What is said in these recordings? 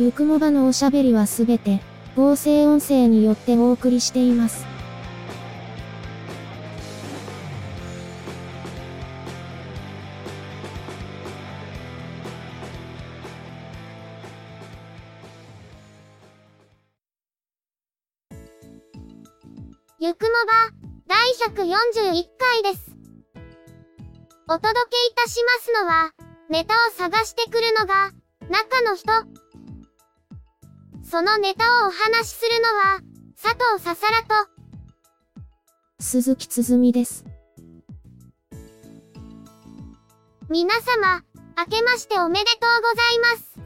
ゆくもばのおしゃべりはすべて、合成音声によってお送りしています。ゆくもば、第141回です。お届けいたしますのは、ネタを探してくるのが、中の人。そのネタをお話しするのは、佐藤ささらと、鈴木つづみです。皆様、明けましておめでとうございます。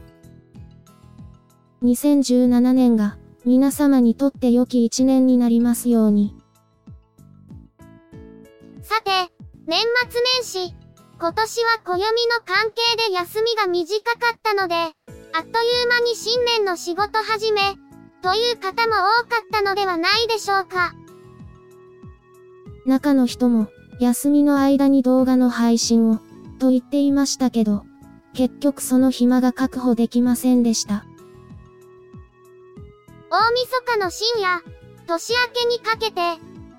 2017年が、皆様にとって良き一年になりますように。さて、年末年始、今年は暦の関係で休みが短かったので、あっという間に新年の仕事始め、という方も多かったのではないでしょうか。中の人も、休みの間に動画の配信を、と言っていましたけど、結局その暇が確保できませんでした。大晦日の深夜、年明けにかけて、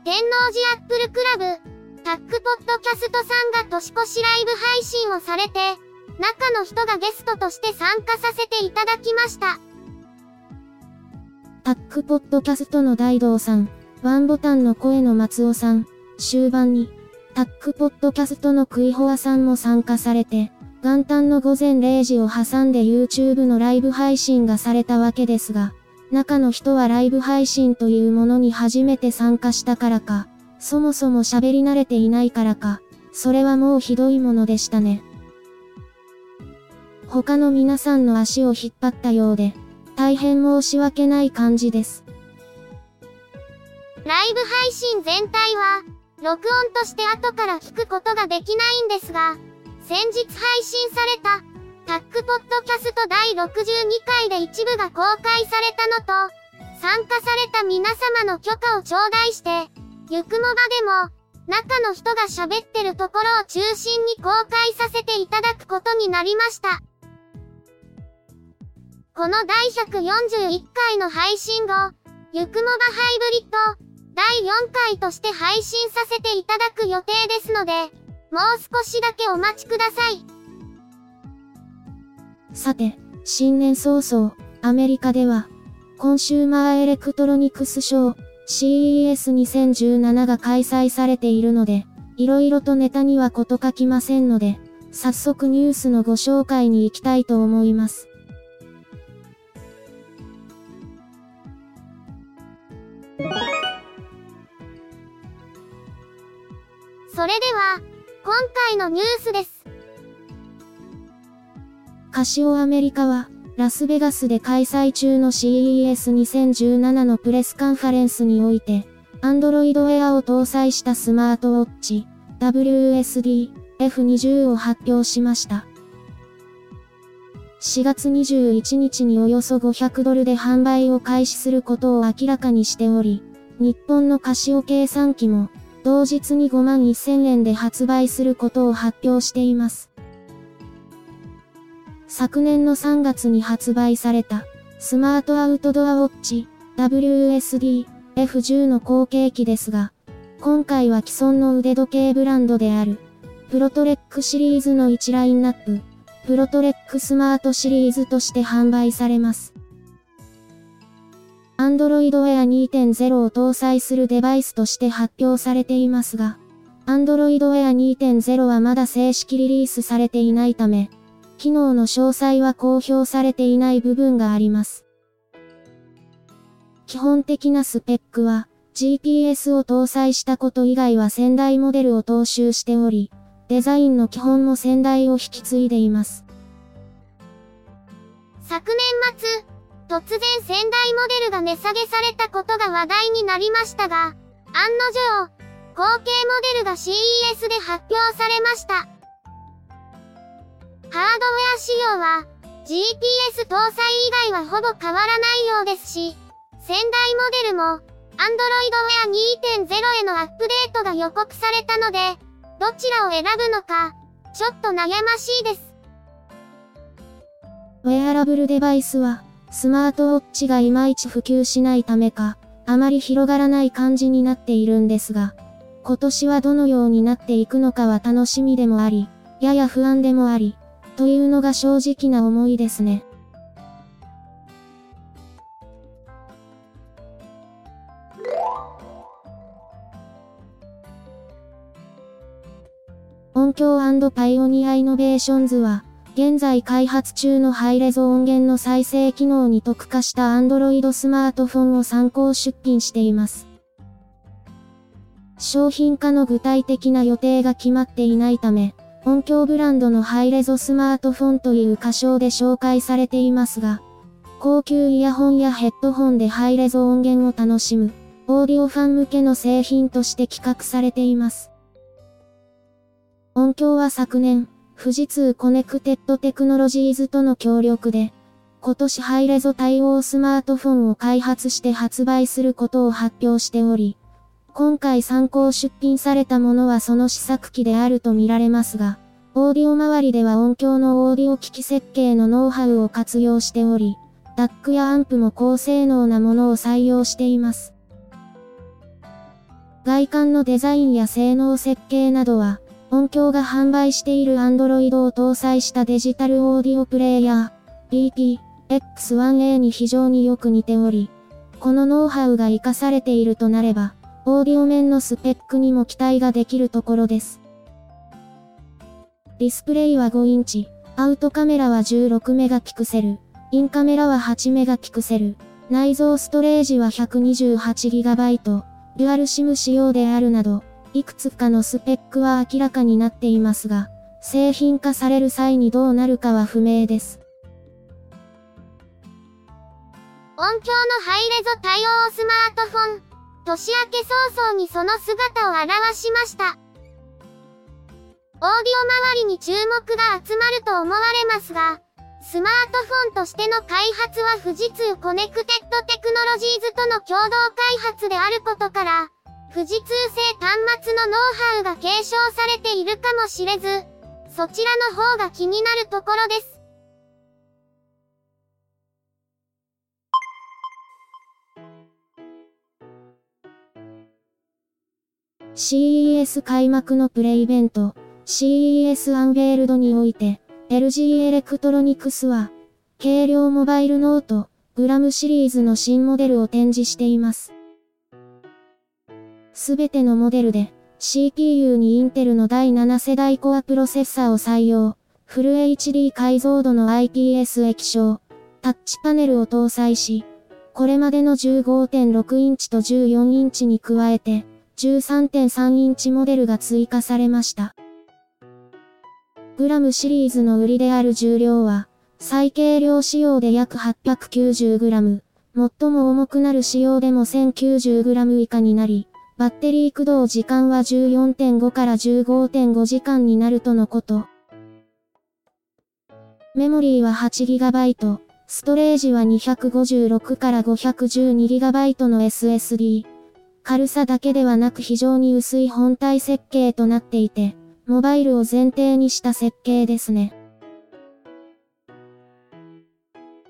天王寺アップルクラブ、タックポッドキャストさんが年越しライブ配信をされて、中の人がゲストとして参加させていただきました。タックポッドキャストの大道さん、ワンボタンの声の松尾さん、終盤に、タックポッドキャストのクイホアさんも参加されて、元旦の午前0時を挟んで YouTube のライブ配信がされたわけですが、中の人はライブ配信というものに初めて参加したからか、そもそも喋り慣れていないからか、それはもうひどいものでしたね。他の皆さんの足を引っ張ったようで、大変申し訳ない感じです。ライブ配信全体は、録音として後から聞くことができないんですが、先日配信された、タックポッドキャスト第62回で一部が公開されたのと、参加された皆様の許可を頂戴して、ゆくもばでも、中の人が喋ってるところを中心に公開させていただくことになりました。この第141回の配信後、ゆくもばハイブリッド、第4回として配信させていただく予定ですので、もう少しだけお待ちください。さて、新年早々、アメリカでは、 Consumer Electronics Show、CES2017 が開催されているので、色々とネタには事欠きませんので、早速ニュースのご紹介に行きたいと思います。それでは、今回のニュースです。カシオアメリカは、ラスベガスで開催中の CES2017 のプレスカンファレンスにおいて、Android Wear を搭載したスマートウォッチ、WSD F20 を発表しました。4月21日におよそ500ドルで販売を開始することを明らかにしており、日本のカシオ計算機も、同日に5万1000円で発売することを発表しています。昨年の3月に発売された、 Smart Outdoor Watch、WSD、F10 の後継機ですが、今回は既存の腕時計ブランドである、プロトレックシリーズの1ラインナップ、プロトレックスマートシリーズとして販売されます。Android Wear 2.0を搭載するデバイスとして発表されていますが、Android Wear 2.0はまだ正式リリースされていないため、機能の詳細は公表されていない部分があります。基本的なスペックは、GPS を搭載したこと以外は先代モデルを踏襲しており、デザインの基本も先代を引き継いでいます。昨年末、突然仙台モデルが値下げされたことが話題になりましたが、案の定、後継モデルが CES で発表されました。ハードウェア仕様は、GPS 搭載以外はほぼ変わらないようですし、仙台モデルも、Android Wear 2.0へのアップデートが予告されたので、どちらを選ぶのか、ちょっと悩ましいです。ウェアラブルデバイスは、スマートウォッチがいまいち普及しないためか、あまり広がらない感じになっているんですが、今年はどのようになっていくのかは楽しみでもあり、やや不安でもあり、というのが正直な思いですね。オンキヨーパイオニアイノベーションズは、現在開発中のハイレゾ音源の再生機能に特化した Android スマートフォンを参考出品しています。商品化の具体的な予定が決まっていないため、オンキヨーブランドのハイレゾスマートフォンという仮称で紹介されていますが、高級イヤホンやヘッドホンでハイレゾ音源を楽しむ、オーディオファン向けの製品として企画されています。オンキヨーは昨年、富士通コネクテッドテクノロジーズとの協力で、今年ハイレゾ対応スマートフォンを開発して発売することを発表しており、今回参考出品されたものはその試作機であると見られますが、オーディオ周りではオンキヨーのオーディオ機器設計のノウハウを活用しており、 DAC やアンプも高性能なものを採用しています。外観のデザインや性能設計などは、音響が販売している Android を搭載したデジタルオーディオプレイヤー、BP、X1A に非常によく似ており、このノウハウが活かされているとなれば、オーディオ面のスペックにも期待ができるところです。ディスプレイは5インチ、アウトカメラは16メガピクセル、インカメラは8メガピクセル、内蔵ストレージは 128GB、デュアル SIM 仕様であるなど、いくつかのスペックは明らかになっていますが、製品化される際にどうなるかは不明です。音響のハイレゾ対応スマートフォン。年明け早々にその姿を現しました。オーディオ周りに注目が集まると思われますが、スマートフォンとしての開発は富士通コネクテッドテクノロジーズとの共同開発であることから、富士通製端末のノウハウが継承されているかもしれず、そちらの方が気になるところです。CES 開幕のプレイベント、CES Unveiled において、LG エレクトロニクスは、軽量モバイルノート、 gram シリーズの新モデルを展示しています。すべてのモデルで、CPU にインテルの第7世代コアプロセッサーを採用、フル HD 解像度の IPS 液晶、タッチパネルを搭載し、これまでの15.6インチと14インチに加えて、13.3インチモデルが追加されました。グラムシリーズの売りである重量は、最軽量仕様で約 890g、最も重くなる仕様でも 1090g 以下になり、バッテリー駆動時間は14.5から15.5時間になるとのこと。メモリーは 8GB、ストレージは256から 512GB の SSD。軽さだけではなく非常に薄い本体設計となっていて、モバイルを前提にした設計ですね。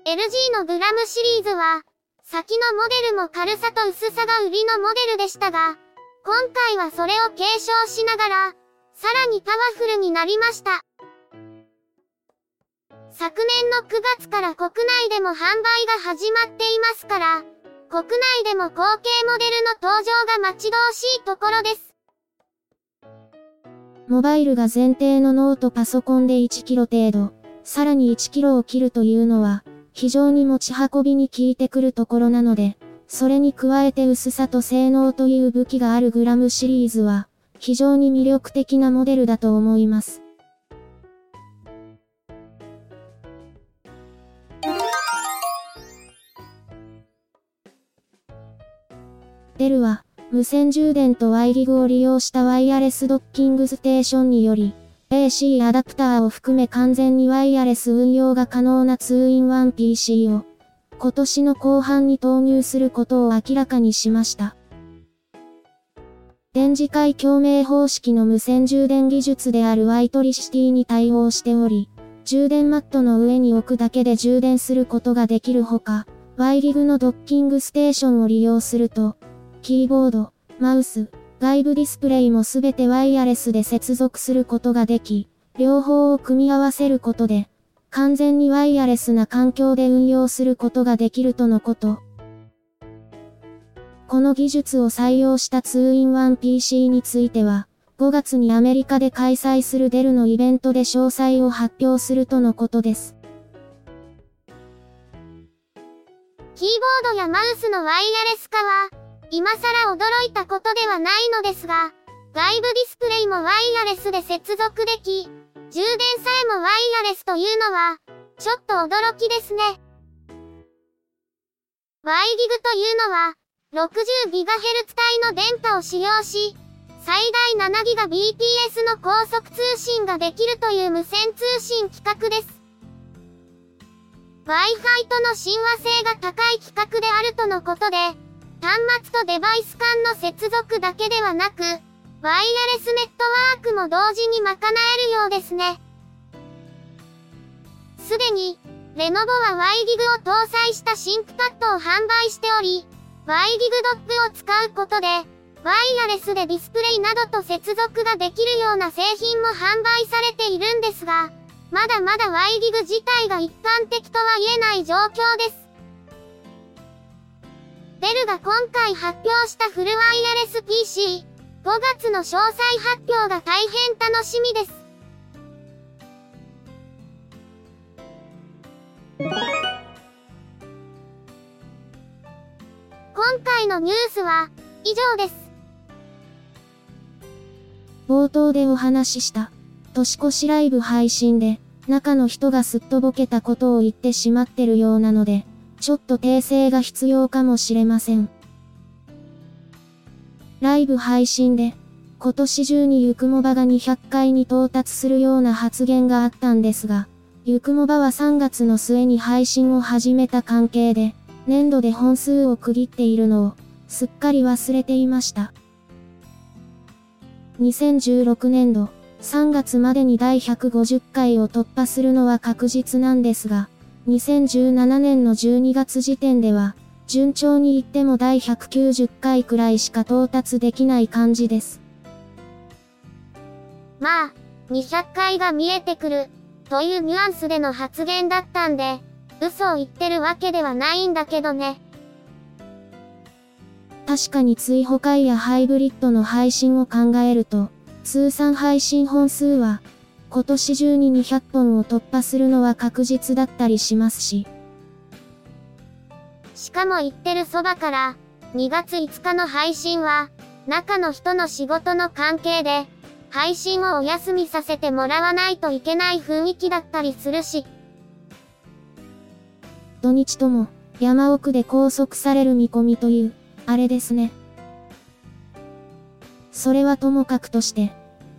LG のグラムシリーズは、先のモデルも軽さと薄さが売りのモデルでしたが、今回はそれを継承しながら、さらにパワフルになりました。昨年の9月から国内でも販売が始まっていますから、国内でも後継モデルの登場が待ち遠しいところです。モバイルが前提のノートパソコンで 1kg 程度、さらに 1kg を切るというのは、非常に持ち運びに効いてくるところなので、それに加えて薄さと性能という武器があるグラムシリーズは、非常に魅力的なモデルだと思います。デルは、無線充電とワイリグを利用したワイヤレスドッキングステーションにより、AC アダプターを含め完全にワイヤレス運用が可能な 2-in-1PC を、今年の後半に投入することを明らかにしました。電磁界共鳴方式の無線充電技術である Y トリシティに対応しており、充電マットの上に置くだけで充電することができるほか、Y リグのドッキングステーションを利用すると、キーボード、マウス、外部ディスプレイもすべてワイヤレスで接続することができ、両方を組み合わせることで、完全にワイヤレスな環境で運用することができるとのこと。この技術を採用した 2-in-1PC については、5月にアメリカで開催するデルのイベントで詳細を発表するとのことです。キーボードやマウスのワイヤレス化は、今更驚いたことではないのですが、外部ディスプレイもワイヤレスで接続でき、充電さえもワイヤレスというのは、ちょっと驚きですね。ワイギグというのは、60GHz 帯の電波を使用し、最大 7GBps の高速通信ができるという無線通信規格です。Wi-Fi との親和性が高い規格であるとのことで、端末とデバイス間の接続だけではなく、ワイヤレスネットワークも同時に賄えるようですね。すでに、レノボは Y ギグを搭載したシンクパッドを販売しており、Y ギグドッグを使うことで、ワイヤレスでディスプレイなどと接続ができるような製品も販売されているんですが、まだまだ Y ギグ自体が一般的とは言えない状況です。デルが今回発表したフルワイヤレス PC、5月の詳細発表が大変楽しみです。今回のニュースは以上です。冒頭でお話しした、年越しライブ配信で、中の人がすっとぼけたことを言ってしまってるようなので、ちょっと訂正が必要かもしれません。ライブ配信で、今年中にゆくもばが200回に到達するような発言があったんですが、ゆくもばは3月の末に配信を始めた関係で、年度で本数を区切っているのを、すっかり忘れていました。2016年度、3月までに第150回を突破するのは確実なんですが、2017年の12月時点では、順調に言っても第190回くらいしか到達できない感じです。まあ、200回が見えてくる、というニュアンスでの発言だったんで、嘘を言ってるわけではないんだけどね。確かに追放会やハイブリッドの配信を考えると、通算配信本数は、今年中に200本を突破するのは確実だったりしますし。しかも言ってるそばから、2月5日の配信は、中の人の仕事の関係で、配信をお休みさせてもらわないといけない雰囲気だったりするし。土日とも、山奥で拘束される見込みという、あれですね。それはともかくとして、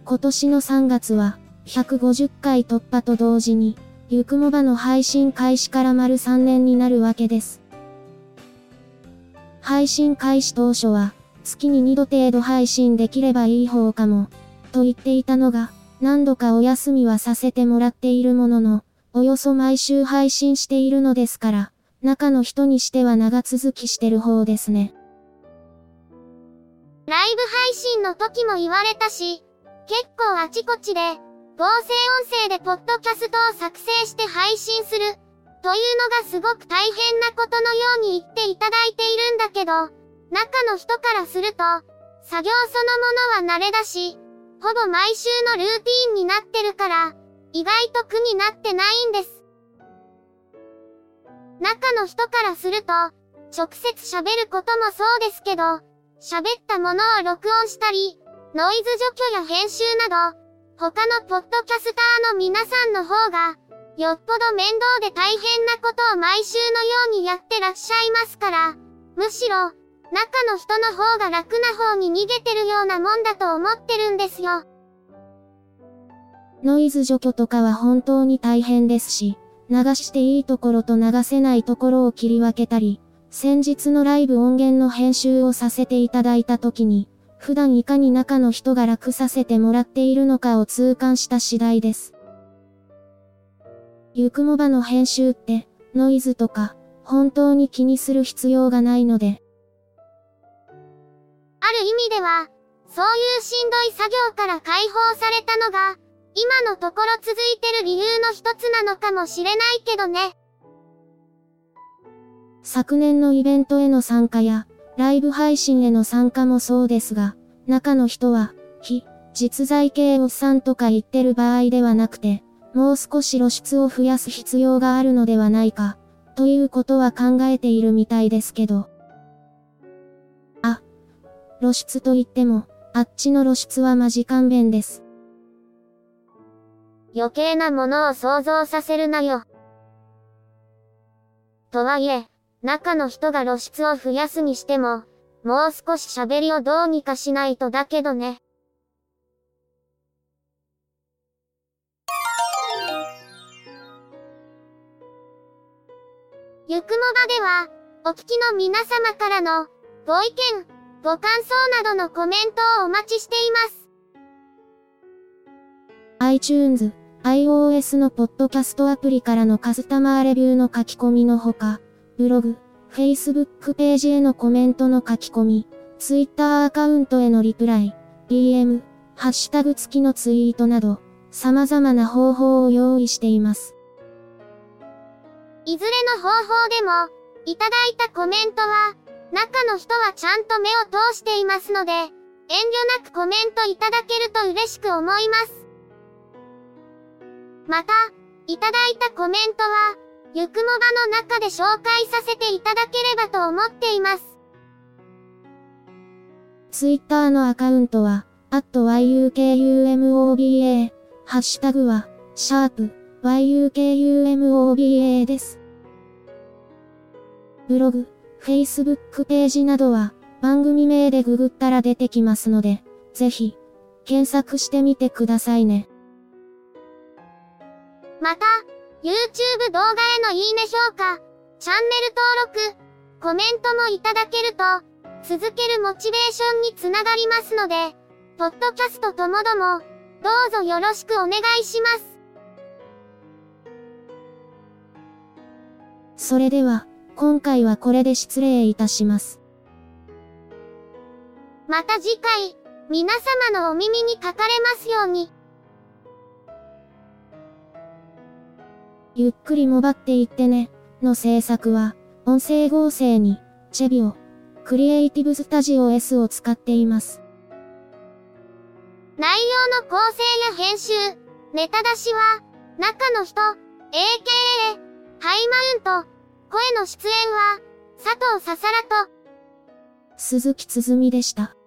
今年の3月は、150回突破と同時に、ゆくもばの配信開始から丸3年になるわけです。配信開始当初は、月に2度程度配信できればいい方かも、と言っていたのが、何度かお休みはさせてもらっているものの、およそ毎週配信しているのですから、中の人にしては長続きしてる方ですね。ライブ配信の時も言われたし、結構あちこちで、合成音声でポッドキャストを作成して配信する、というのがすごく大変なことのように言っていただいているんだけど、中の人からすると、作業そのものは慣れだし、ほぼ毎週のルーティーンになってるから、意外と苦になってないんです。中の人からすると、直接喋ることもそうですけど、喋ったものを録音したり、ノイズ除去や編集など、他のポッドキャスターの皆さんの方が、よっぽど面倒で大変なことを毎週のようにやってらっしゃいますから、むしろ、中の人の方が楽な方に逃げてるようなもんだと思ってるんですよ。ノイズ除去とかは本当に大変ですし、流していいところと流せないところを切り分けたり、先日のライブ音源の編集をさせていただいた時に、普段いかに中の人が楽させてもらっているのかを痛感した次第です。ゆくもばの編集って、ノイズとか、本当に気にする必要がないので。ある意味では、そういうしんどい作業から解放されたのが、今のところ続いてる理由の一つなのかもしれないけどね。昨年のイベントへの参加や、ライブ配信への参加もそうですが、中の人は、非、実在系おっさんとか言ってる場合ではなくて、もう少し露出を増やす必要があるのではないか、ということは考えているみたいですけど。あ、露出と言っても、あっちの露出はマジ勘弁です。余計なものを想像させるなよ。とはいえ、中の人が露出を増やすにしても、もう少し喋りをどうにかしないとだけどね。ゆくもばでは、お聞きの皆様からの、ご意見、ご感想などのコメントをお待ちしています。iTunes、iOS のポッドキャストアプリからのカスタマーレビューの書き込みのほか、ブログ、Facebook ページへのコメントの書き込み、Twitter アカウントへのリプライ、DM、ハッシュタグ付きのツイートなど、様々な方法を用意しています。いずれの方法でも、いただいたコメントは、中の人はちゃんと目を通していますので、遠慮なくコメントいただけると嬉しく思います。また、いただいたコメントは、ゆくもばの中で紹介させていただければと思っています。ツイッターのアカウントは、at yukumoba、ハッシュタグは、シャープ yukumoba です。ブログ、Facebook ページなどは、番組名でググったら出てきますので、ぜひ、検索してみてくださいね。また、YouTube 動画へのいいね評価、チャンネル登録、コメントもいただけると、続けるモチベーションにつながりますので、ポッドキャストともども、どうぞよろしくお願いします。それでは、今回はこれで失礼いたします。また次回、皆様のお耳にかかれますように。ゆっくりもばっていってね、の制作は、音声合成に、チェビオ、クリエイティブスタジオ S を使っています。内容の構成や編集、ネタ出しは、中の人、AKA、ハイマウント、声の出演は、佐藤ささらと、鈴木つづみでした。